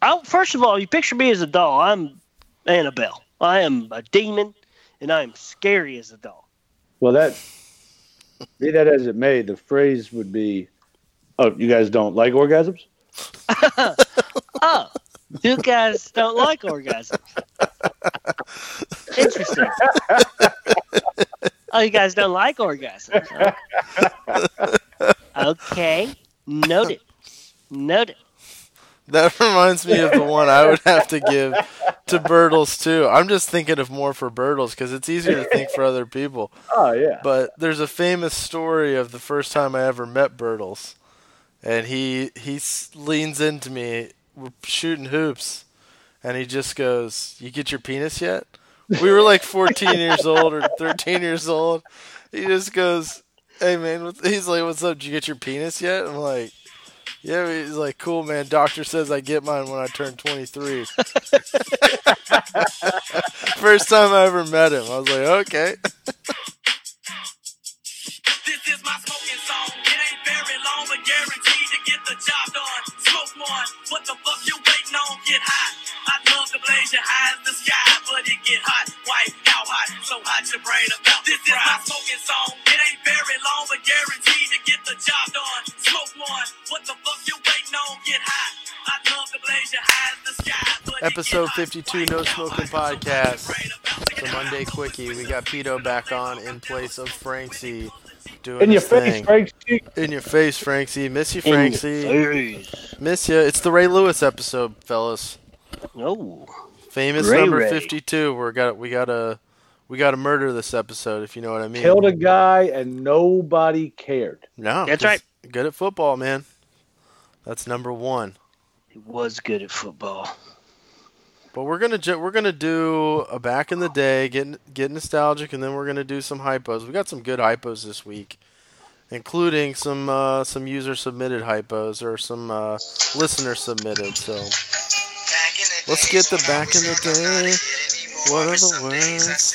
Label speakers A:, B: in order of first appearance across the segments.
A: I, first of all, you picture me as a doll. I'm Annabelle. I am a demon, and I am scary as a doll.
B: Well, that be that as it may, the phrase would be, "Oh, you guys don't like orgasms."
A: oh, you guys don't like orgasms. Interesting. oh, you guys don't like orgasms. Huh? Okay, noted. Noted.
C: That reminds me of the one I would have to give to Birtles too. I'm just thinking of more for Birtles because it's easier to think for other people.
B: Oh yeah.
C: But there's a famous story of the first time I ever met Birtles, and he he leans into me. We're shooting hoops, and he just goes, "You get your penis yet?" We were like 14 years old or 13 years old. He just goes, "Hey man," he's like, "What's up? Did you get your penis yet?" I'm like. Yeah, he's like, cool, man. Doctor says I get mine when I turn 23. First time I ever met him, I was like, okay. Episode 52 No Smoking Podcast. The Monday Quickie. We got Pito back on in place of Franksy. Doing
B: In your
C: his
B: face,
C: thing.
B: Frankie.
C: In your face, Franksy. Miss you,
A: In your
C: Franksy.
A: face.
C: Miss you. It's the Ray Lewis episode, fellas.
A: Oh,
C: Famous
A: Ray
C: number
A: Ray.
C: 52. We're got we got to we got to murder this episode if you know what I mean.
B: Killed a guy and nobody cared.
C: No,
A: that's right.
C: Good at football, man. That's number one.
A: he was good at football.
C: But we're gonna we're gonna do a back in the day, get get nostalgic, and then we're gonna do some hypos. We got some good hypos this week, including some uh, some user submitted hypos or some uh, listener submitted. So let's get the back in the day. What are the words?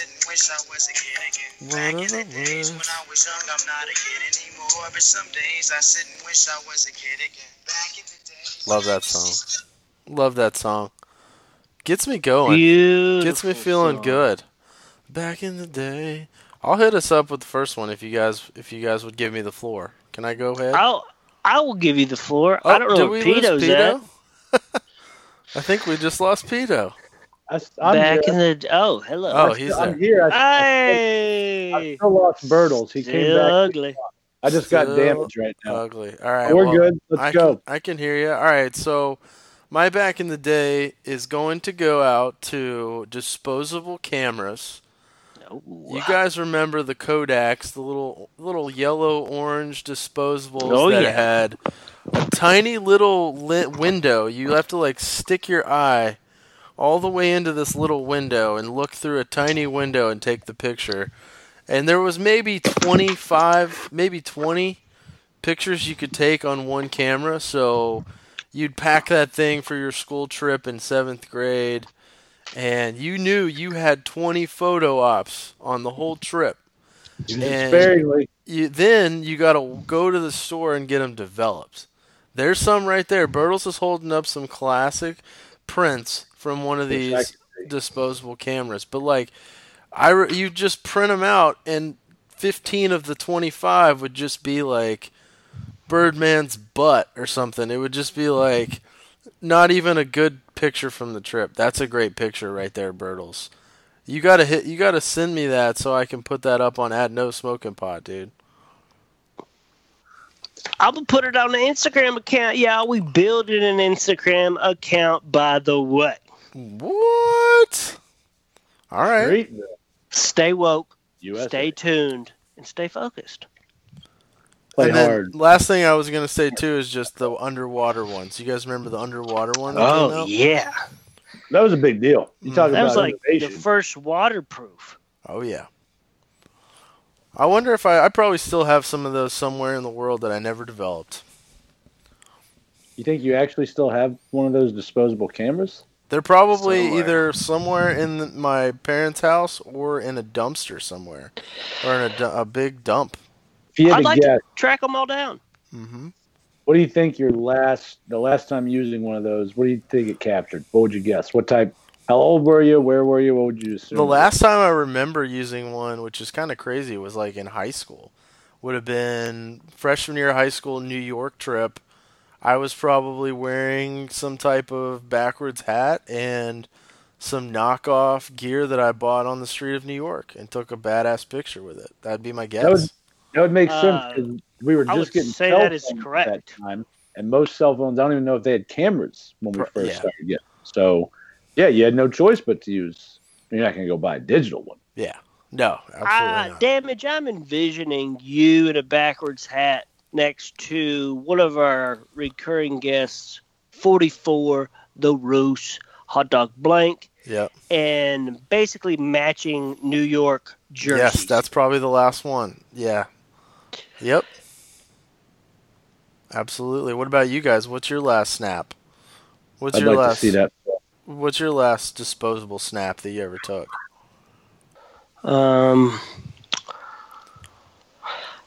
C: What are the words? Love that song. Love that song. Gets me going.
A: Beautiful.
C: Gets me feeling
A: song.
C: good. Back in the day. I'll hit us up with the first one if you guys if you guys would give me the floor. Can I go ahead?
A: I'll I will give you the floor.
C: Oh,
A: I don't know
C: did
A: where
C: we lose
A: Pito's at.
C: I think we just lost Pito.
B: I, am
A: Back
B: here.
A: in the oh hello.
C: Oh, he's
B: I'm
C: there.
B: here. I, I
A: hey,
B: still lost Birtles. He came back.
A: ugly.
B: I just got damaged right now.
C: Ugly. All right.
B: We're
C: well,
B: good. Let's
C: I
B: go.
C: Can, I can hear you. All right. So, my back in the day is going to go out to disposable cameras. Oh, you guys remember the Kodaks, the little little yellow orange disposables
A: Oh,
C: that
A: yeah.
C: had a tiny little lit window. You have to like stick your eye all the way into this little window and look through a tiny window and take the picture. And there was maybe 25, maybe 20 pictures you could take on one camera. So you'd pack that thing for your school trip in 7th grade and you knew you had 20 photo ops on the whole trip. And you, then you got to go to the store and get them developed. There's some right there. Bertles is holding up some classic prints from one of these disposable cameras. But like, I re- you just print them out, and 15 of the 25 would just be like Birdman's butt or something. It would just be like not even a good picture from the trip. That's a great picture right there, Bertles. You gotta hit. You gotta send me that so I can put that up on at no smoking pot, dude.
A: I'm gonna put it on the Instagram account. Yeah, we building an Instagram account. By the way,
C: What? All right.
B: Streetville,
A: stay woke,
B: USA.
A: stay tuned, and stay focused.
B: Play
C: and then
B: hard.
C: last thing I was gonna say too is just the underwater ones. You guys remember the underwater one? that came
A: Oh
C: out?
A: yeah,
B: That was a big deal. You
C: Mm.
B: talking
A: that was like
B: innovation.
A: the first waterproof.
C: Oh yeah. I wonder if I I probably still have some of those somewhere in the world that I never developed.
B: You think you actually still have one of those disposable cameras?
C: They're probably
A: Somewhere.
C: either somewhere in the, my parents' house or in a dumpster somewhere, or in a, a big dump.
B: If you had
A: I'd
B: to
A: like
B: guess,
A: to track them all down.
C: hmm
B: What do you think your last the last time using one of those? What do you think it captured? What would you guess? What type? How old were you? Where were you? What would you assume?
C: The last time I remember using one, which is kind of crazy, was like in high school. Would have been freshman year of high school New York trip. I was probably wearing some type of backwards hat and some knockoff gear that I bought on the street of New York and took a badass picture with it. That'd be my guess.
B: That would that would make
A: Uh,
B: sense because we were
A: I
B: just
A: would
B: getting
A: say
B: cell
A: that is
B: phones at
A: correct.
B: that time, and most cell phones I don't even know if they had cameras when we first
C: yeah.
B: started getting. So, yeah, you had no choice but to use. You're not going to go buy a digital one.
C: yeah. No, absolutely
A: Ah,
C: not.
A: damage! I'm envisioning you in a backwards hat next to one of our recurring guests, 44, the Roos hot dog blank,
C: Yeah.
A: and basically matching New York jerseys.
C: Yes, that's probably the last one. Yeah. Yep. Absolutely. What about you guys? What's your last snap? What's
B: I'd
C: your
B: like
C: last
B: to see that.
C: What's your last disposable snap that you ever took?
A: Um,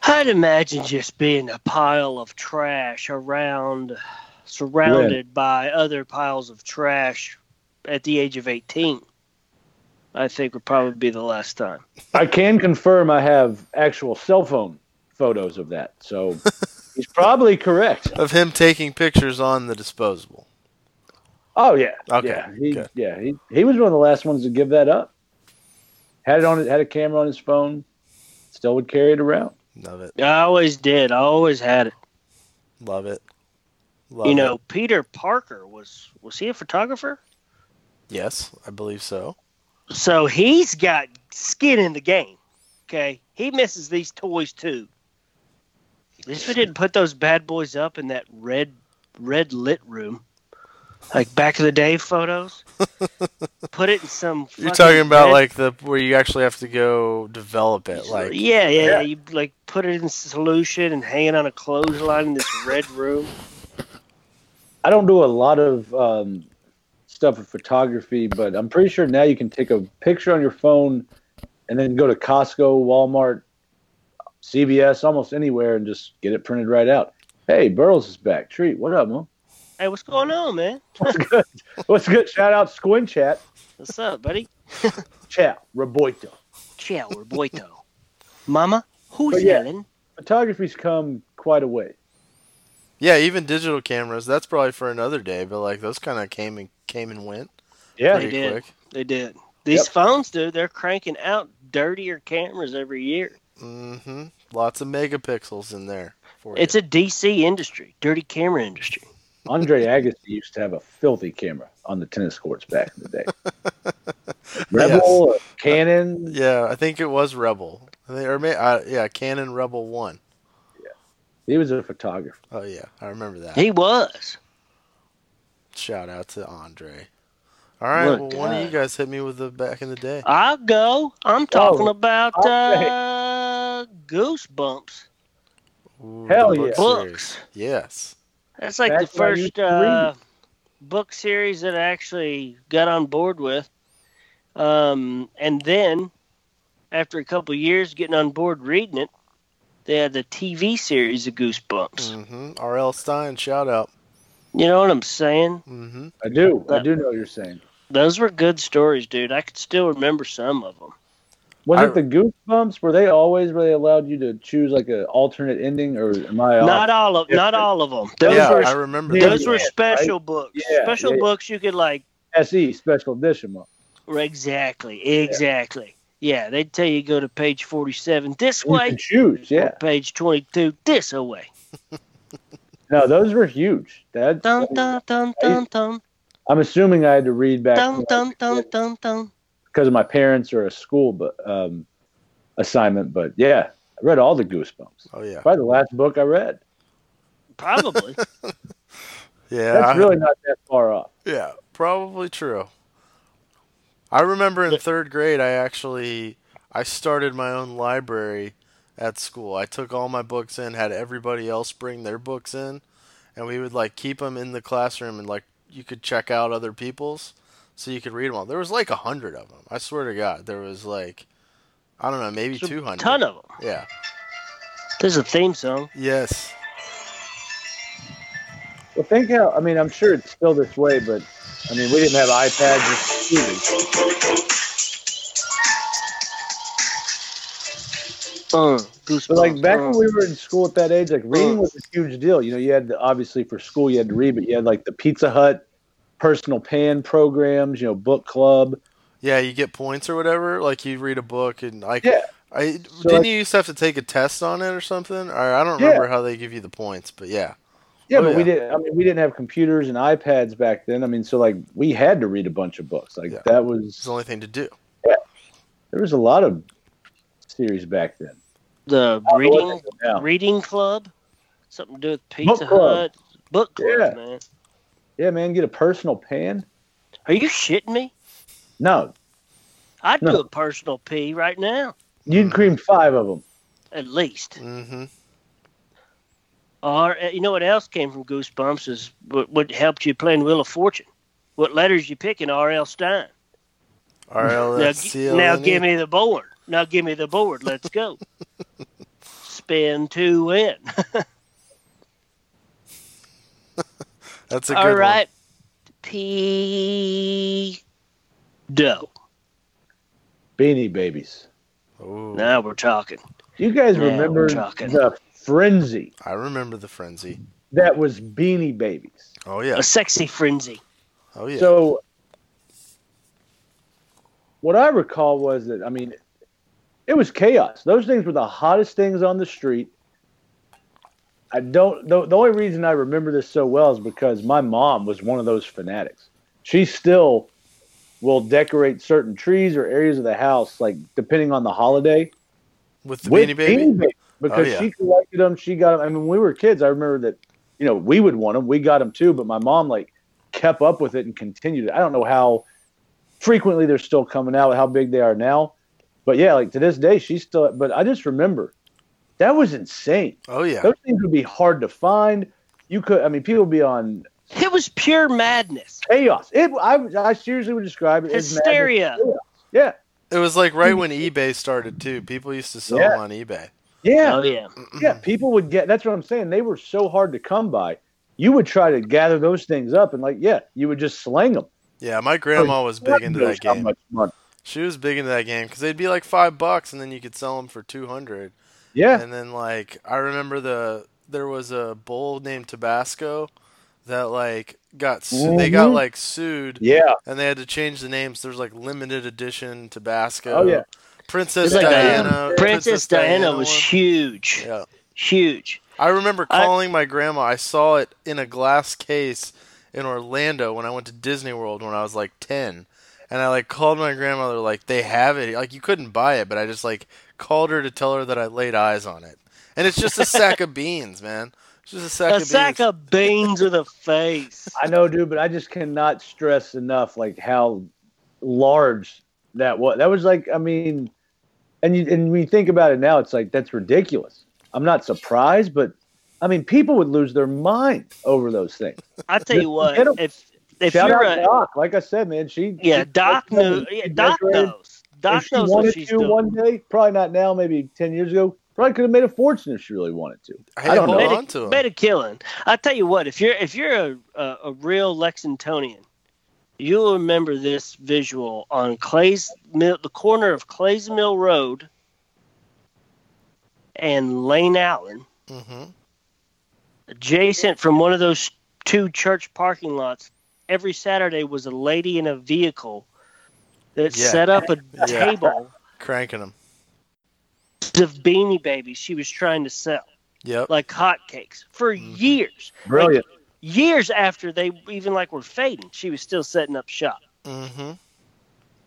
A: I'd imagine just being a pile of trash around, surrounded by other piles of trash at the age of 18. I think would probably be the last time.
B: I can confirm I have actual cell phone photos of that. So he's probably correct.
C: Of him taking pictures on the disposable.
B: Oh yeah.
C: Okay,
B: Yeah. He,
C: good.
B: yeah. He, he was one of the last ones to give that up. Had it on. Had a camera on his phone. Still would carry it around.
C: Love it.
A: I always did. I always had it.
C: Love it. Love
A: you
C: it.
A: know, Peter Parker was was he a photographer?
C: Yes, I believe so.
A: So he's got skin in the game. Okay, he misses these toys too. At least we didn't put those bad boys up in that red red lit room, like back in the day photos. put it in some.
C: You're talking about
A: red-
C: like the where you actually have to go develop it, like
A: yeah, yeah,
B: Yeah.
A: yeah. You like put it in solution and hang it on a clothesline in this red room.
B: I don't do a lot of um, stuff with photography, but I'm pretty sure now you can take a picture on your phone and then go to Costco, Walmart, CVS, almost anywhere, and just get it printed right out. Hey, Burles is back. Treat, what up, man?
A: Hey, what's going on, man?
B: What's good? What's good? Shout out Squin Chat.
A: What's up, buddy?
B: Chat, Roboito.
A: Ciao, Roboito. Mama, who's
B: But yeah.
A: yelling?
B: Photography's come quite a way.
C: yeah, even digital cameras. That's probably for another day, but like those kind of came and came and went
B: Yeah,
A: They did.
C: quick.
A: They did. These
B: Yep.
A: phones, dude, they're cranking out dirtier cameras every year.
C: Hmm Lots of megapixels in there. For
A: It's
C: you.
A: a DC industry, dirty camera industry.
B: Andre Agassi used to have a filthy camera on the tennis courts back in the day. Rebel, uh, Canon.
C: yeah. I think it was Rebel. Or may, uh, yeah, Canon Rebel One.
B: Yeah, He was a photographer.
C: Oh yeah, I remember that.
A: He was.
C: Shout out to Andre. All right,
A: Look,
C: well, one of you
A: uh,
C: guys hit me with the back in the day.
A: I'll go. I'm talking
B: Oh,
A: about
B: okay.
A: uh, Goosebumps.
C: Ooh,
B: Hell
C: book
B: yeah.
C: series.
A: Books.
C: Yes.
A: That's like
B: That's
A: the
B: what I used
A: first uh, book series that I actually got on board with. Um, and then, after a couple years getting on board reading it, they had the TV series of Goosebumps.
C: hmm R.L. Stine, shout out.
A: You know what I'm saying?
C: hmm
B: I do. I do know what you're saying.
A: Those were good stories, dude. I could still remember some of them.
B: Was
C: I-
B: it the Goosebumps? Were they always where they allowed you to choose like an alternate ending, or am I off?
A: Not all of, not all of them. Those
C: yeah,
A: were
C: I remember
A: those
C: that.
A: were
B: yeah,
A: special books.
B: Yeah,
A: special
B: yeah.
A: books you could like
B: SE special edition? Month.
A: exactly, exactly. Yeah, they'd tell you go to page forty-seven this
B: You
A: way,
B: can choose.
A: or
B: Yeah.
A: page twenty-two this away.
B: No, those were huge. That
A: Dun dun dun dun dun
B: I'm assuming I had to read back
A: dun dun dun dun dun.
B: because of my parents or a school, but um, assignment. But yeah, I read all the Goosebumps.
C: Oh yeah,
B: Probably the last book I read.
A: Probably.
C: yeah.
B: That's
C: I-
B: really not that far off.
C: Yeah, probably true. I remember in third grade, I actually I started my own library at school. I took all my books in, had everybody else bring their books in, and we would like keep them in the classroom, and like you could check out other people's, so you could read them all. There was like a hundred of them. I swear to God, there was like I don't know, maybe
A: There's
C: two
A: a ton of them.
C: Yeah.
A: There's a theme song.
C: Yes.
B: Well, think how. I mean, I'm sure it's still this way, but I mean, we didn't have iPads or computers.
A: Uh, goosebumps.
B: But like back
A: uh.
B: when we were in school at that age, like reading was a huge deal. You know, you had to, obviously for school you had to read, but you had like the Pizza Hut personal pan programs. You know, book club.
C: Yeah, you get points or whatever. Like you read a book and like,
B: Yeah.
C: I
B: So,
C: didn't
B: like-
C: you used to have to take a test on it or something? Or I don't
B: Yeah.
C: remember how they give you the points, but yeah.
B: Yeah,
C: Oh,
B: but we didn't. I mean, we didn't have computers and iPads back then. I mean, so like we had to read a bunch of books. Like
C: Yeah.
B: that
C: It's
B: was
C: the only thing to do.
B: there was a lot of series back then.
A: the oh,
B: I don't know what
A: reading
B: they do now.
A: reading club, something to do with Pizza
B: club.
A: Hut. Book club,
B: Yeah.
A: man.
B: Yeah, man, get a personal pan.
A: Are you shitting me?
B: No,
A: I'd
B: No.
A: do a personal pee right now,
B: you'd cream five of them.
A: at least.
C: Mm-hmm.
A: Or uh, you know what else came from Goosebumps is what, what helped you playing Wheel of Fortune. What letters you picking? R.L. Stine. Now, gi- now give me the board. Now give me the board. Let's go. Spin to win.
C: That's a good
A: All
C: one.
A: right. P. Doe.
B: Beanie Babies.
C: Ooh,
A: Now we're talking.
B: You guys
A: Now
B: remember
A: talking.
B: the frenzy
C: I remember the frenzy.
B: that was Beanie Babies?
C: Oh yeah.
A: A sexy frenzy.
C: Oh yeah.
B: So, what I recall was that I mean, it was chaos. Those things were the hottest things on the street. I don't. The, the only reason I remember this so well is because my mom was one of those fanatics. She still will decorate certain trees or areas of the house, like depending on the holiday,
C: With the
B: with
C: Beanie Baby.
B: Beanie Babies, because
C: Oh, yeah.
B: she collected them. She got them. I mean, when we were kids, I remember that. You know, we would want them. We got them too, but my mom like kept up with it and continued it. I don't know how frequently they're still coming out, how big they are now, but yeah, like to this day, she's still. But I just remember that was insane.
C: Oh yeah.
B: Those things would be hard to find. You could, I mean, people would be on
A: It was pure madness.
B: chaos. It, I, I seriously would describe it as.
A: Hysteria.
B: Yeah,
C: It was like right mm. when eBay started too. People used to sell
B: Yeah.
C: them on eBay.
B: yeah.
A: Oh yeah.
B: Yeah, people would get. That's what I'm saying. They were so hard to come by. You would try to gather those things up, and like, yeah, you would just slang them.
C: Yeah, my grandma was big into that game.
B: much.
C: She was big into that game because they'd be like five bucks, and then you could sell them for two hundred.
B: Yeah,
C: And then like I remember the there was a bull named Tabasco that like got su- they got
B: Mhm.
C: like sued
B: yeah,
C: and they had to change the names. There's like limited edition Tabasco.
B: Oh, yeah.
C: Princess
A: like a-
C: Diana.
A: Princess Diana was
C: one.
A: huge.
C: Yeah.
A: Huge.
C: I remember
A: I-
C: calling my grandma. I saw it in a glass case in Orlando when I went to Disney World when I was like 10. And I like called my grandmother like they have it. Like you couldn't buy it, but I just like called her to tell her that I laid eyes on it. And it's just a sack of beans, man. It's just a sack
A: A
C: of
A: sack
C: beans.
A: of beans with a face.
B: I know, dude, but I just cannot stress enough like how large that was. That was like, I mean, and you and when you think about it now, it's like that's ridiculous. I'm not surprised, but I mean, people would lose their mind over those things.
A: I tell you what, if if
B: Shout
A: you're
B: out
A: a
B: Doc. Like I said, man, she
A: yeah,
B: she-
A: Doc knew. Yeah, Doc knows. Doc
B: if she
A: knows
B: wanted
A: what she's
B: to
A: doing.
B: one day, probably not now, maybe ten years ago, probably could have made a fortune if she really wanted to.
C: Hey,
B: I don't
C: hold
B: know.
C: on to 'em.
A: Made a killing. I tell you what, if you're if you're a a, a real Lexingtonian, you'll remember this visual on Clay's Mill, the corner of Clay's Mill Road and Lane Allen,
C: Mhm.
A: adjacent from one of those two church parking lots. Every Saturday was a lady in a vehicle that
C: Yeah.
A: set up a
C: Yeah.
A: table
C: Cranking them.
A: of beanie babies she was trying to sell
C: Yep.
A: like hotcakes for
C: Mhm.
A: years.
B: Brilliant.
A: years after they even like were fading, she was still setting up shop.
C: mm-hmm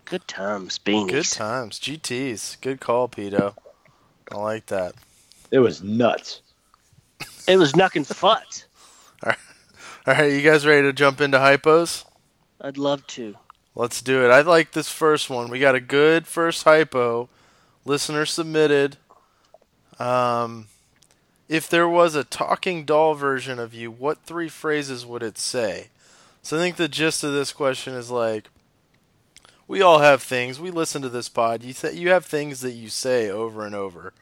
A: Good times, beanies.
C: Good times. GTs. Good call, Pito. I like that.
B: It was nuts.
A: It was knucking futs.
C: All right, you guys ready to jump into hypos?
A: I'd love to.
C: Let's do it. I like this first one. We got a good first hypo. Listener submitted. Um, if there was a talking doll version of you, what three phrases would it say? So I think the gist of this question is like, we all have things. We listen to this pod. You you have things that you say over and over,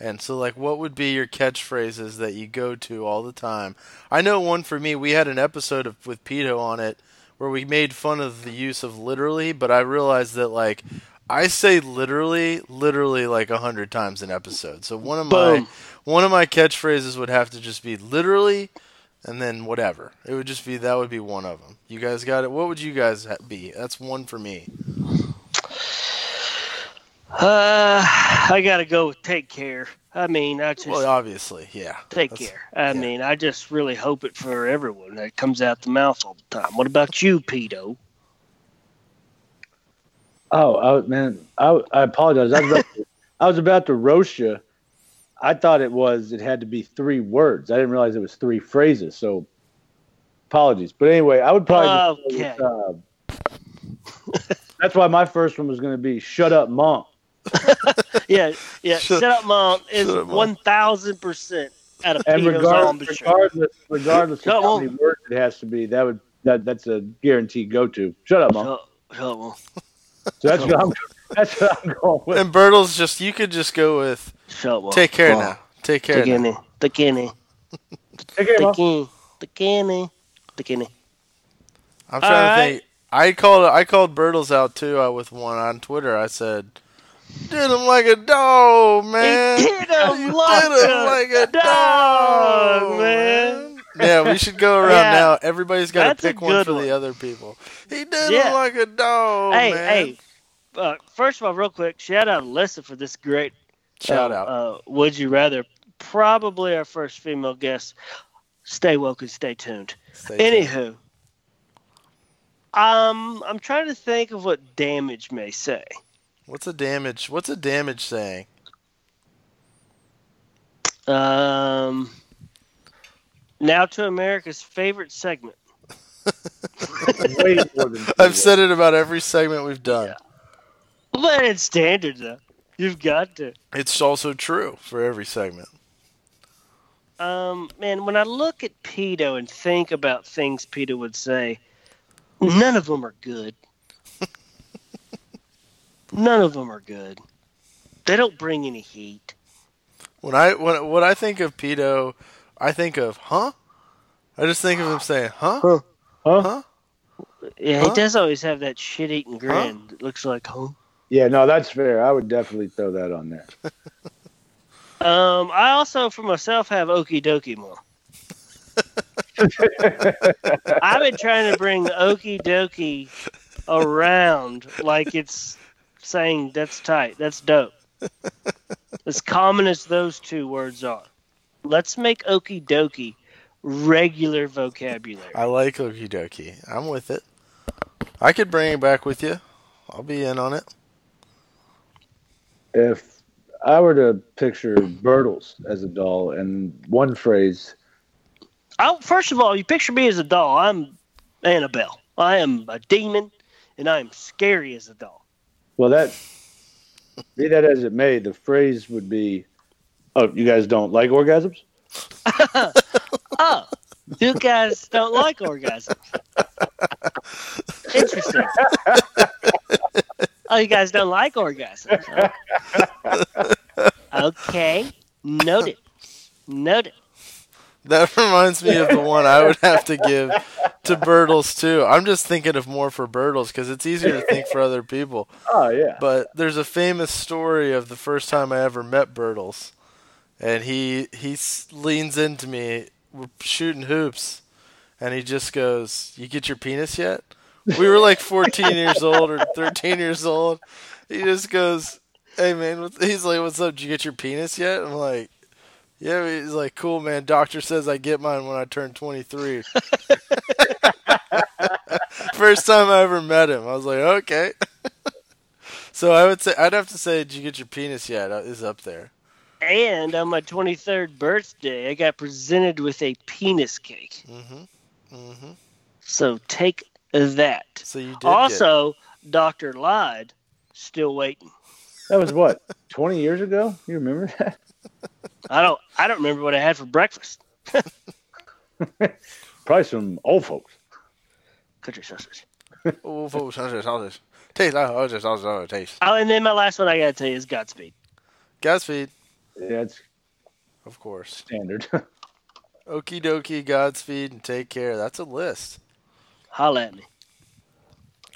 C: And so, like, what would be your catchphrases that you go to all the time? I know one for me. We had an episode of, with Pito on it where we made fun of the use of literally, but I realized that like I say literally, literally like a hundred times an episode. So one of my one of my catchphrases would have to just be literally, and then whatever. It would just be that would be one of them. You guys got it. What would you guys ha- be? That's one for me.
A: Uh, I gotta go with take care. I mean, I just
C: Well, obviously, yeah.
A: take
C: That's-
A: care. I
C: yeah.
A: mean, I just really hope it for everyone that comes out the mouth all the time. What about you, Pito?
B: Oh, I, man, I, I apologize. I was, about to, I was about to roast you. I thought it was it had to be three words. I didn't realize it was three phrases. So apologies. But anyway, I would probably.
A: Okay.
B: go with, uh, that's why my first one was going to be "Shut Up, Mom."
A: Yeah, yeah.
C: Shut-
A: Shut, up, mom is
C: shut up, Mom.
A: one thousand percent out of
B: And regardless, regardless, regardless of how
A: up.
B: many words it has to be, that would that that's a guaranteed go to. Shut up, mom.
A: Shut, shut up, Mom.
B: So that's what I'm. That's what I'm going with.
C: And Bertles just you could just go with
A: Shut up, Mom.
C: take care
A: Mom.
C: now. Take care.
A: Take
C: Now.
A: care, take care,
B: Take care,
A: take
B: mom.
A: care, take care.
C: I'm trying
A: All
C: to
A: right.
C: think. I called I called Bertles out too uh, with one on Twitter. I said, "Did him like a dog, man.
A: did him
C: You
A: like
C: did him
A: a
C: like a
A: dog,
C: dog,
A: man."
C: Yeah, we should go around
A: Yeah.
C: now. Everybody's got to pick one for
A: one.
C: the other people. He did
A: Yeah.
C: him like a dog,
A: hey,
C: man.
A: hey. Uh, first of all, real quick, shout out Alyssa for this great
C: Shout
A: uh,
C: out.
A: Uh, would you rather? Probably our first female guest. Stay woke and stay tuned.
C: Stay tuned.
A: Anywho, um, I'm trying to think of what damage may say.
C: What's a damage? What's a damage saying?
A: Um, now to America's favorite segment.
B: Way more than
C: I've said it about every segment we've done.
A: But it's standard though. You've got to.
C: It's also true for every segment.
A: Um, man, when I look at Pito and think about things Pito would say, none of them are good. None of them are good. They don't bring any heat.
C: When I when what I think of Pito, I think of huh. I just think of him saying huh.
A: Huh.
B: Huh?
C: Huh?
A: Yeah,
C: Huh?
A: he does always have that shit-eating grin. It looks like, huh?
B: Yeah, no, that's fair. I would definitely throw that on there.
A: Um, I also, for myself, have Okie Dokie more. I've been trying to bring Okie Dokie around like it's saying that's tight, that's dope. As common as those two words are. Let's make Okie Dokie regular vocabulary.
C: I like okie dokie. I'm with it. I could bring it back with you. I'll be in on it.
B: If I were to picture Bertles as a doll and one phrase,
A: Oh, first of all, you picture me as a doll. I'm Annabelle. I am a demon, and I am scary as a doll.
B: Well, that be that as it may, the phrase would be, "Oh, you guys don't like orgasms?"
A: Oh, you guys don't like orgasms. Interesting. Oh, you guys don't like orgasms. huh? Okay. Noted. Noted.
C: That reminds me of the one I would have to give to Bertles too. I'm just thinking of more for Bertles because it's easier to think for other people.
B: Oh yeah,
C: But there's a famous story of the first time I ever met Bertles, and he he leans into me. We're shooting hoops, and he just goes, "You get your penis yet?" We were like 14 years old or 13 years old. He just goes, "Hey man," he's like, "What's up? Did you get your penis yet?" I'm like. Yeah, he's like, cool, man. Doctor says I get mine when I turn 23. First time I ever met him, I was like, okay. so I would say, I'd have to say, did you get your penis yet? Uh, Is up there.
A: And on my 23rd birthday, I got presented with a penis cake.
C: Mm-hmm. Mm-hmm.
A: So take that.
C: So you did. get-
A: Also, Doctor lied. Still waiting.
B: that was what twenty years ago. You remember that?
A: I don't. I don't remember what I had for breakfast.
B: Probably some old folks.
A: Country sausage.
C: Oh, folks, sausage, sausage. Taste like sausage, sausage, sausage, taste.
A: Oh, and then my last one I gotta tell you is Godspeed.
C: Godspeed.
B: Yeah, it's
C: Of course.
B: standard.
C: Okie dokie, Godspeed, and take care. That's a list.
A: Holla at me.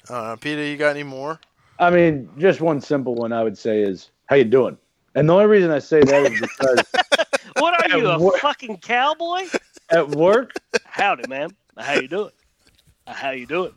C: Uh, Peter, you got any more?
B: I mean, just one simple one I would say is, "How you doing?" And the only reason I say that is because
A: What are you, a
B: What?
A: fucking cowboy?
B: at work,
A: Howdy, man. How you doing? Uh, how you doing?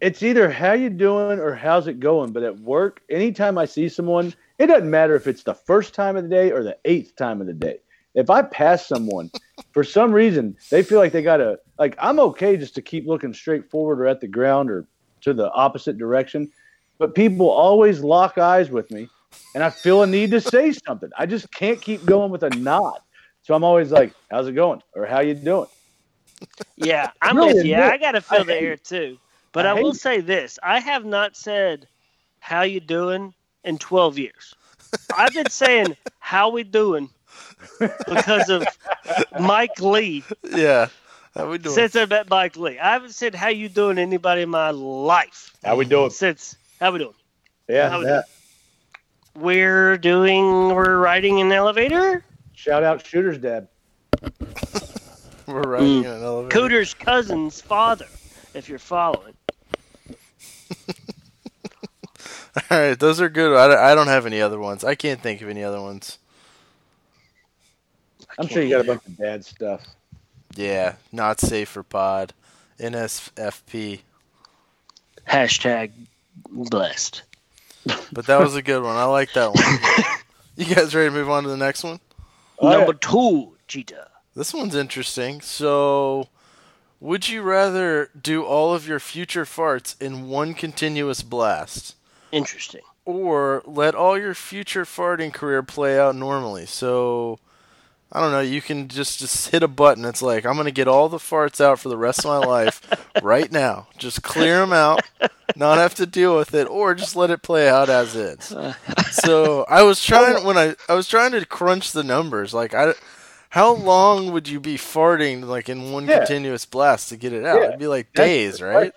B: it's either "How you doing?" or "How's it going?" But at work, anytime I see someone, it doesn't matter if it's the first time of the day or the eighth time of the day. If I pass someone, for some reason, they feel like they gotta like. I'm okay just to keep looking straight forward or at the ground or to the opposite direction, but people always lock eyes with me, and I feel a need to say something. I just can't keep going with a nod. So I'm always like, "How's it going?" or "How you doing?"
A: Yeah, I'm
B: Really,
A: with you.
B: admit-
A: I got to feel
B: I
A: the
B: hate
A: air too. But
B: I
A: I, will
B: hate-
A: say this: I have not said "How you doing" in 12 years. I've been saying "How we doing" because of Mike Lee.
C: Yeah. How we doing?
A: Since I met Mike Lee, I haven't said "How you doing" to anybody in my life
B: How we doing?
A: since. How we doing?
B: Yeah,
A: How we
B: yeah.
A: We're doing. We're riding an elevator.
B: Shout out Shooter's dad.
C: We're riding
A: Mm.
C: in an elevator.
A: Cooter's cousin's father, if you're following.
C: All right, those are good. I, don't- I don't have any other ones. I can't think of any other ones.
B: I'm sure you got a bunch of bad stuff.
C: Yeah, not safe for pod. NSFP.
A: Hashtag blessed.
C: But that was a good one. I like that one. You guys ready to move on to the next one?
A: Number two, cheetah.
C: This one's interesting. So, would you rather do all of your future farts in one continuous blast?
A: Interesting.
C: or let all your future farting career play out normally. So, I don't know, you can just just hit a button. It's like I'm going to get all the farts out for the rest of my life right now. Just clear them out, not have to deal with it or just let it play out as is. So, I was trying when I I was trying to crunch the numbers like I how long would you be farting like in one
B: Yeah.
C: continuous blast to get it out?
B: Yeah.
C: It'd be like days, right?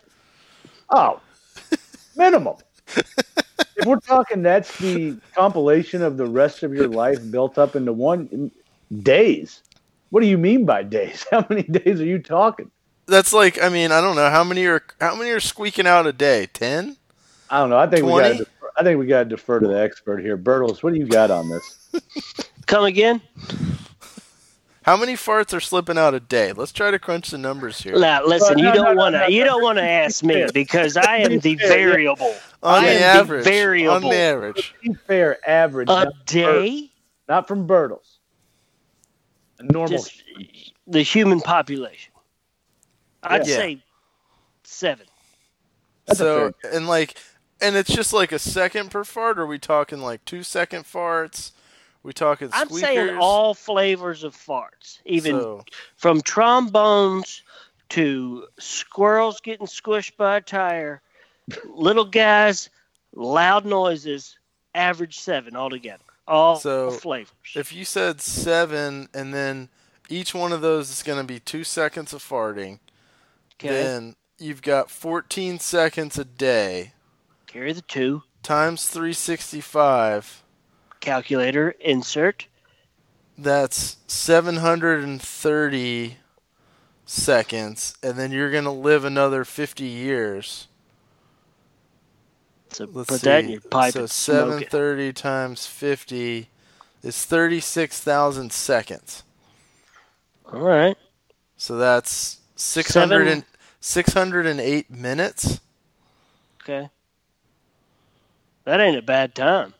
B: Oh, minimum. if we're talking, that's the compilation of the rest of your life built up into one days. What do you mean by days? How many days are you talking?
C: That's like I mean I don't know how many are how many are squeaking out a day? Ten?
B: I don't know. I think we got. I think we got to defer to the expert here, Bertles. What do you got on this?
A: Come again?
C: How many farts are slipping out a day? Let's try to crunch the numbers here.
A: Now, listen.
B: no,
A: you don't
B: no,
A: want to. You don't want to ask me because I am the variable.
C: on
A: I
C: the
A: am the
C: average, on
A: variable.
C: the average,
B: fair, average,
A: A
B: not, from Bert-
A: day,
B: not from Bertles. A normal.
A: just the human population. I'd
C: Yeah.
A: say seven.
B: That's
C: so and like, and it's just like a second per fart. Or are we talking like two second farts? We talking
A: I'm
C: squeakers?
A: saying all flavors of farts, even
C: So,
A: from trombones to squirrels getting squished by a tire, little guys, loud noises, average seven altogether. All
C: So,
A: flavors.
C: if you said seven, and then each one of those is going to be two seconds of farting,
A: okay,
C: then you've got 14 seconds a day
A: carry the two.
C: times 365.
A: Calculator insert.
C: That's 730 seconds, and then you're going to live another 50 years.
A: So
C: Let's
A: put
C: see.
A: that in your pipe
C: so
A: and smoke it.
C: 730 times 50 is 36,000 seconds.
A: All right.
C: So that's 600 and, 608 minutes.
A: Okay. That ain't a bad time.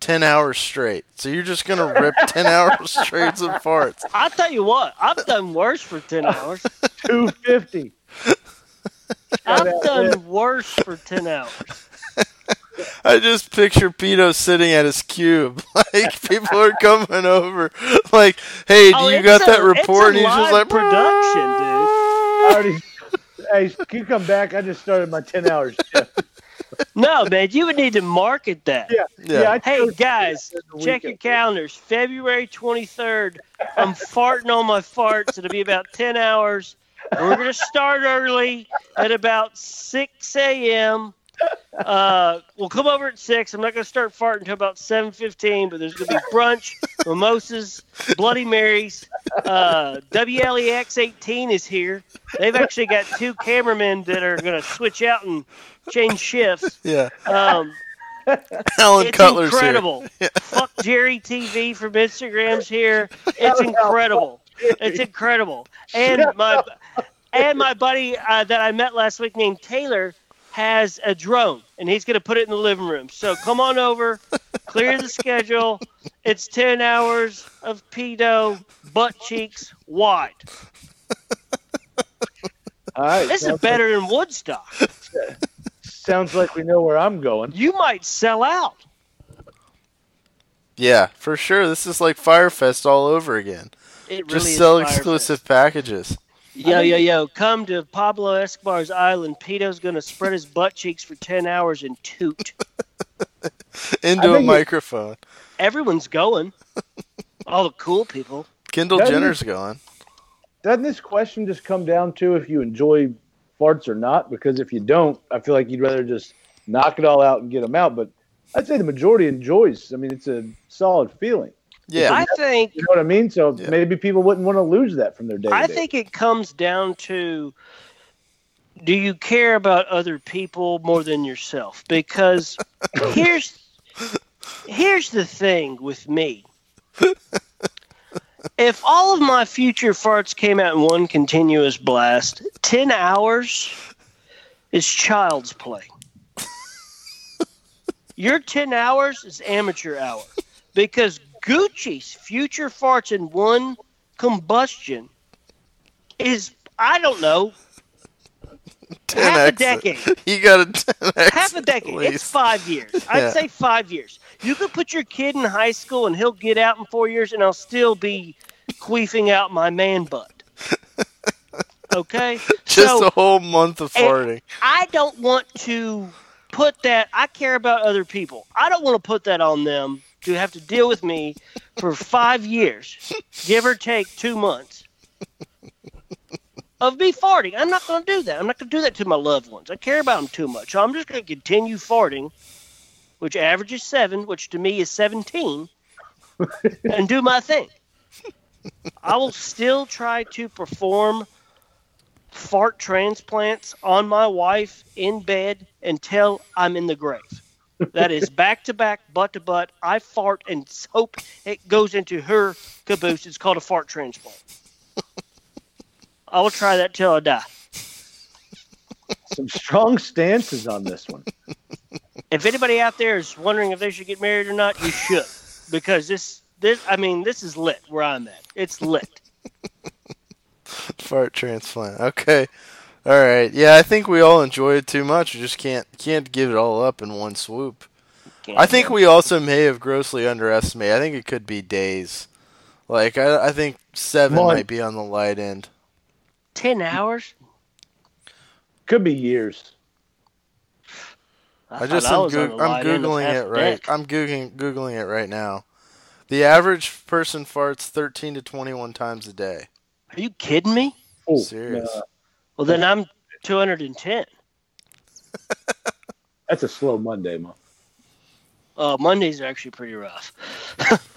C: 10 hours straight. So you're just going to rip 10 hours straight of farts.
A: I'll tell you what, I've done worse for 10 hours.
B: Two fifty.
A: I've done worse for 10 hours.
C: I just picture Pito sitting at his cube. Like people are coming over. Like, hey, do
A: Oh,
C: you got
A: a-
C: that
A: it's a
C: report? and he's just like
A: production, dude.
B: I already. Hey, can you come back? I just started my ten hours.
A: No, man, you would need to market that.
B: Yeah,
C: Yeah.
B: I
A: Hey,
B: chose
A: guys, check your calendars. February 23rd, I'm farting on my farts. It'll be about 10 hours. We're going to start early at about 6 a.m. Uh, we'll come over at six. I'm not going to start farting until about seven fifteen. But there's going to be brunch, mimosas, Bloody Marys. Uh, WLEX 18 is here. They've actually got two cameramen that are going to switch out and change shifts.
C: Yeah.
A: Um,
C: Alan
A: it's
C: Cutler's
A: incredible. Fuck Jerry TV from Instagram's here. It's incredible. It's incredible. And my and my buddy uh, that I met last week named Taylor has a drone and he's going to put it in the living room. So come on over, clear the schedule. It's 10 hours of Pito butt cheeks wide.
B: All right.
A: This is
B: sounds,
A: better than Woodstock.
B: sounds like we know where I'm going.
A: You might sell out.
C: Yeah, for sure. This is like Fyre Fest all over again.
A: It really
C: Just
A: is
C: sell
A: Fyre Fest.
C: exclusive packages.
A: Yo, yo, yo, come to Pablo Escobar's island. Pito's going to spread his butt cheeks for 10 hours and toot.
C: Into a
B: think it-
C: microphone.
A: Everyone's going. All the cool people.
C: Kendall
B: Doesn't
C: Jenner's going.
B: Doesn't this question just come down to if you enjoy farts or not? Because if you don't, I feel like you'd rather just knock it all out and get them out. But I'd say the majority enjoys. I mean, it's a solid feeling.
C: Yeah.
A: I think
B: You know what I mean? So
C: Yeah.
B: maybe people wouldn't want to lose that from their day.
A: I think it comes down to do you care about other people more than yourself? Because here's here's the thing with me. If all of my future farts came out in one continuous blast, 10 hours is child's play. Your 10 hours is amateur hour because Gucci's future farts in one combustion is, I don't know,
C: 10
A: half a decade.
C: You got a 10X.
A: half a decade.
C: at
A: It's five years. I'd
C: Yeah.
A: say five years. You could put your kid in high school and he'll get out in four years and I'll still be queefing out my man butt. Okay?
C: Just
A: so
C: a whole month of farting.
A: I don't want to put that, I care about other people. I don't want to put that on them to have to deal with me for five years, give or take two months. Of me farting, I'm not going to do that. I'm not going to do that to my loved ones. I care about them too much. So I'm just going to continue farting, which averages seven, which to me is 17, and do my thing. I will still try to perform fart transplants on my wife in bed until I'm in the grave. That is back to back, butt to butt. I fart and hope it goes into her caboose. It's called a fart transplant. I will try that till I die.
B: some strong stances on this one.
A: If anybody out there is wondering if they should get married or not, you should, because this this I mean this is lit where I'm at. It's lit.
C: Fart transplant. Okay. All right. Yeah, I think we all enjoy it too much. We just can't can't give it all up in one swoop.
A: Can't
C: I think we also may have grossly underestimated. I think it could be days. Like I, I think seven
B: Month.
C: might be on the light end.
A: ten hours.
B: Could be years.
C: I
A: thought
C: just
A: I
C: am
A: was on
C: goog-
A: the
C: I'm
A: light end of
C: googling it right.
A: deck.
C: I'm googling googling it right now. The average person farts 13 to 21 times a day.
A: Are you kidding me?
B: Oh,
C: Serious.
B: uh,
A: Well, then I'm 210.
B: that's a slow Monday, Mo.
A: Uh, Mondays are actually pretty rough.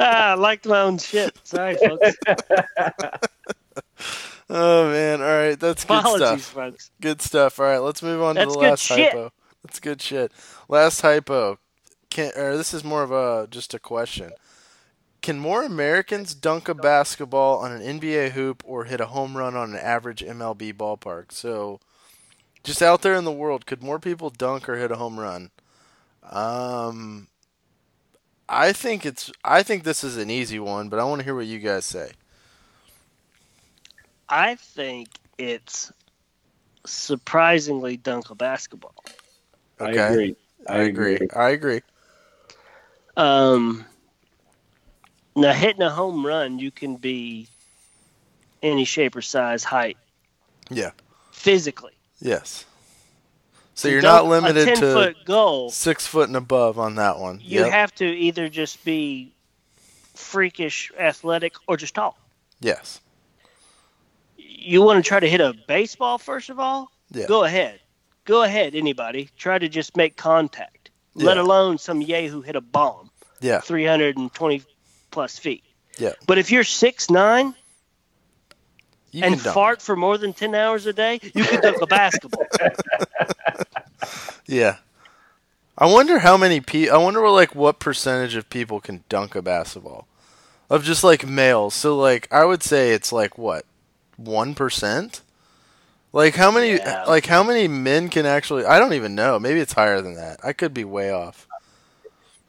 A: ah, I liked my own shit. Sorry, folks.
C: Oh man, all right, that's good
A: Apologies,
C: stuff.
A: folks.
C: Good stuff. All right, let's move on
A: That's
C: to the last
A: shit.
C: hypo. That's good shit. Last hypo. Can or this is more of a just a question. Can more Americans dunk a basketball on an NBA hoop or hit a home run on an average MLB ballpark? So, just out there in the world, could more people dunk or hit a home run? Um, I think it's. I think this is an easy one, but I want to hear what you guys say.
A: I think it's surprisingly dunk a basketball.
C: Okay.
B: I agree.
C: I agree. I agree.
A: Um, now, hitting a home run, you can be any shape or size, height.
C: Yeah.
A: Physically.
C: Yes. So you're not limited
A: a 10
C: to
A: foot goal.
C: six foot and above on that one.
A: You
C: Yep.
A: have to either just be freakish, athletic, or just tall.
C: yes.
A: You want to try to hit a baseball first of all?
C: Yeah.
A: Go ahead. Go ahead, anybody. Try to just make contact. Let alone some yay who hit a bomb
C: Yeah.
A: 320 plus feet.
C: Yeah.
A: But if you're six nine
C: You
A: and fart for more than 10 hours a day, you could dunk a basketball.
C: Yeah. I wonder how many pe- I wonder what like what percentage of people can dunk a basketball. Of just like males. So like I would say it's like what? 1%? Like how many
A: Yeah.
C: like how many men can actually I don't even know. Maybe it's higher than that. I could be way off.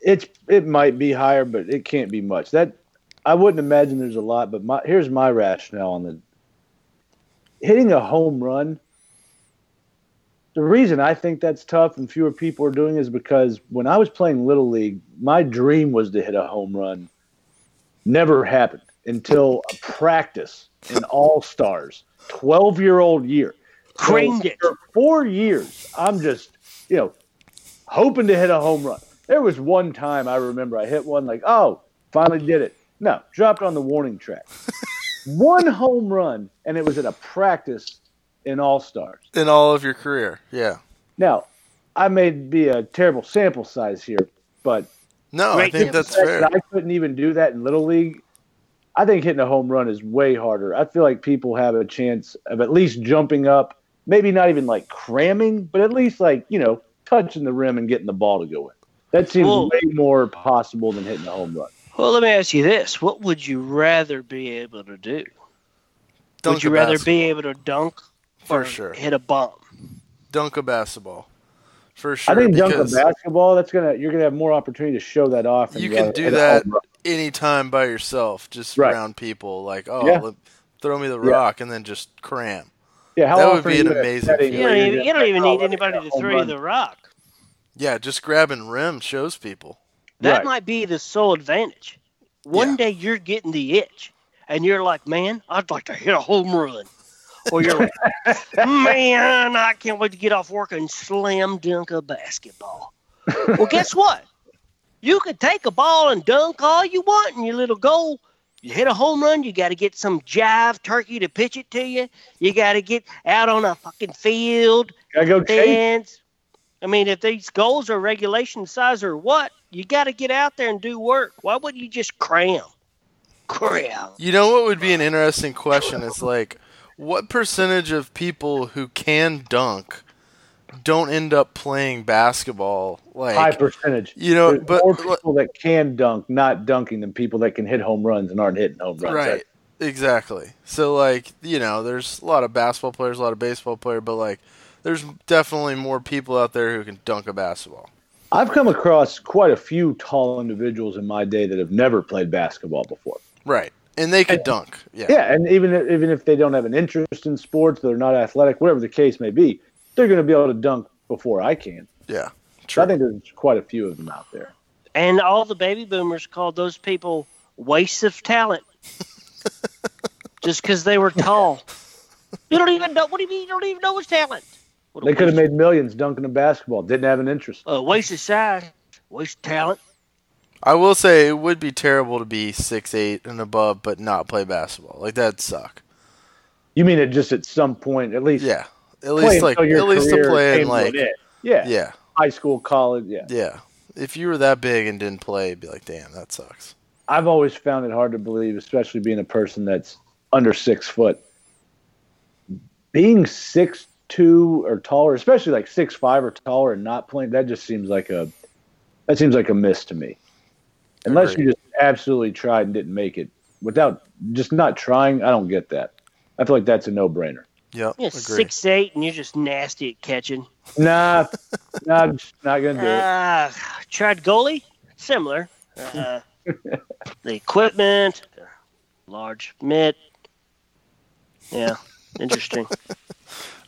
B: It's it might be higher, but it can't be much. That I wouldn't imagine there's a lot. But my here's my rationale on the hitting a home run. The reason I think that's tough and fewer people are doing is because when I was playing little league, my dream was to hit a home run. Never happened until a practice in All Stars, twelve year old year. So
A: it.
B: for four years. I'm just, you know, hoping to hit a home run. There was one time I remember I hit one like, oh, finally did it. No, dropped on the warning track. one home run, and it was at a practice in All Stars.
C: In all of your career. Yeah.
B: Now, I may be a terrible sample size here, but
C: No, I think
A: sample
C: that's
B: that
C: fair.
B: I couldn't even do that in Little League. I think hitting a home run is way harder. I feel like people have a chance of at least jumping up, maybe not even like cramming, but at least like, you know, touching the rim and getting the ball to go in. That seems
A: Well-
B: way more possible than hitting a home run.
A: Well, let me ask you this: What would you rather be able to do?
C: Dunk
A: would you rather
C: basketball.
A: be able to dunk
C: For
A: or
C: sure.
A: hit a bomb?
C: dunk a basketball? For sure.
B: I think dunk a basketball, that's gonna you're gonna have more opportunity to show that off.
C: You can do that
B: home run.
C: anytime by yourself, just
B: Right.
C: around people. Like, oh,
B: Yeah.
C: let- throw me the
B: Yeah.
C: rock and then just cram.
B: Yeah, how
C: That would
B: often
C: be an
B: you in a
C: amazing
B: setting
A: You don't
B: you're
A: even, you don't even
B: oh,
A: need anybody to throw you the rock.
C: Yeah, just grabbing rim shows people.
A: That
B: Right.
A: might be the sole advantage. One
C: Yeah.
A: day you're getting the itch, and you're like, "Man, I'd like to hit a home run," or you're like, "Man, I can't wait to get off work and slam dunk a basketball." well, guess what? You could take a ball and dunk all you want in your little goal. You hit a home run, you got to get some jive turkey to pitch it to you. You got to get out on a fucking field,
B: Gotta go chase.
A: Fans. I mean, if these goals are regulation size or what, you got to get out there and do work. Why wouldn't you just cram? Cram.
C: You know what would be an interesting question? Is like, what percentage of people who can dunk don't end up playing basketball? Like,
B: High percentage.
C: you know,
B: There's
C: but
B: more people that can dunk, not dunking, than people that can hit home runs and aren't hitting home runs.
C: right, exactly. So like, you know, there's a lot of basketball players, a lot of baseball players, but like, there's definitely more people out there who can dunk a basketball.
B: I've come across quite a few tall individuals in my day that have never played basketball before.
C: Right, and they could dunk. Yeah,
B: Yeah, and even if, even if they don't have an interest in sports, they're not athletic, whatever the case may be, they're going to be able to dunk before I can.
C: yeah.
B: So I think there's quite a few of them out there.
A: And all the baby boomers called those people wastes of talent just because they were tall. You don't even know. What do you mean you don't even know his talent? What
B: They could have made millions dunking a basketball, didn't have an interest.
A: uh, waste of size, waste of talent.
C: I will say it would be terrible to be six eight and above, but not play basketball. Like that'd suck.
B: You mean it just at some point, at least
C: Yeah, at least like
B: until your
C: at least to play in
B: came to an
C: like
B: yeah,
C: yeah,
B: high school, college, yeah.
C: yeah. If you were that big and didn't play, be like, damn, that sucks.
B: I've always found it hard to believe, especially being a person that's under six foot. Being six two or taller, especially like six five or taller, and not playing that just seems like a that seems like a miss to me. Unless
C: Agreed.
B: you just absolutely tried and didn't make it, without just not trying, I don't get that. I feel like that's a no brainer.
C: Yep,
A: You're six eight, and you're just nasty at catching.
B: Nah, nah, I'm just not gonna do it.
A: Uh, tried goalie, similar. Uh, the equipment, large mitt. Yeah, interesting.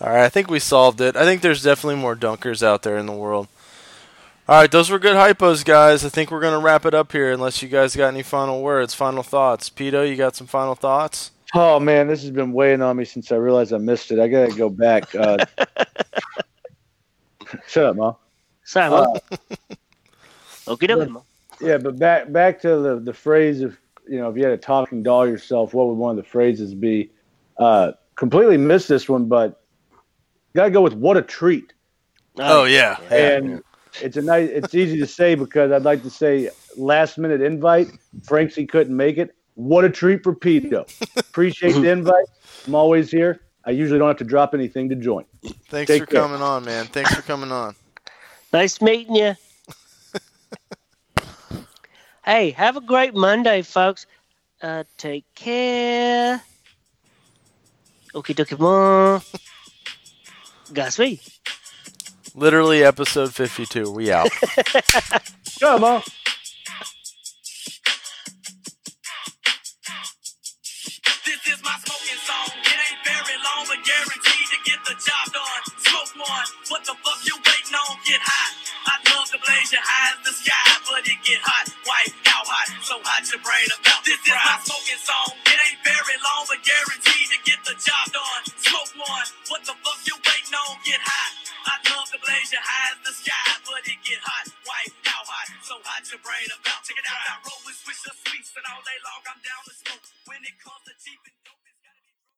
C: All right, I think we solved it. I think there's definitely more dunkers out there in the world. All right, those were good hypos, guys. I think we're gonna wrap it up here, unless you guys got any final words, final thoughts. Pito, you got some final thoughts?
B: Oh man, this has been weighing on me since I realized I missed it. I gotta go back. Uh, shut up, mom.
A: Simon. Okie dokie, Mo.
B: Yeah, but back back to the the phrase of you know if you had a talking doll yourself, what would one of the phrases be? Uh, completely missed this one, but gotta go with what a treat.
C: Oh yeah, yeah.
B: And it's a nice. It's easy to say because I'd like to say last minute invite. Franksy couldn't make it. What a treat for Pito. Appreciate the invite. I'm always here. I usually don't have to drop anything to join.
C: Thanks
B: Take
C: for
B: care.
C: coming on, man. Thanks for coming on.
A: Nice meeting you. hey, have a great Monday, folks. Uh, take care. Okie dokie, mom. Godspeed.
C: Literally episode fifty-two. We out.
B: Come on.
D: This is my smoking song. It ain't very long, but guaranteed to get the job done. Smoke one. What the fuck you waiting on? Get hot. Blaze your eyes to the sky, but it get hot, white how hot, so hot your brain about This is my smoking song. It ain't very long, but guaranteed to get the job done. Smoke one. What the fuck you waiting on? Get hot. I love to blaze your eyes to the sky, but it get hot, white how hot, so hot your brain about. Check it out. I roll and switch the sweets, and all day long I'm down to smoke. When it comes to cheap and dope.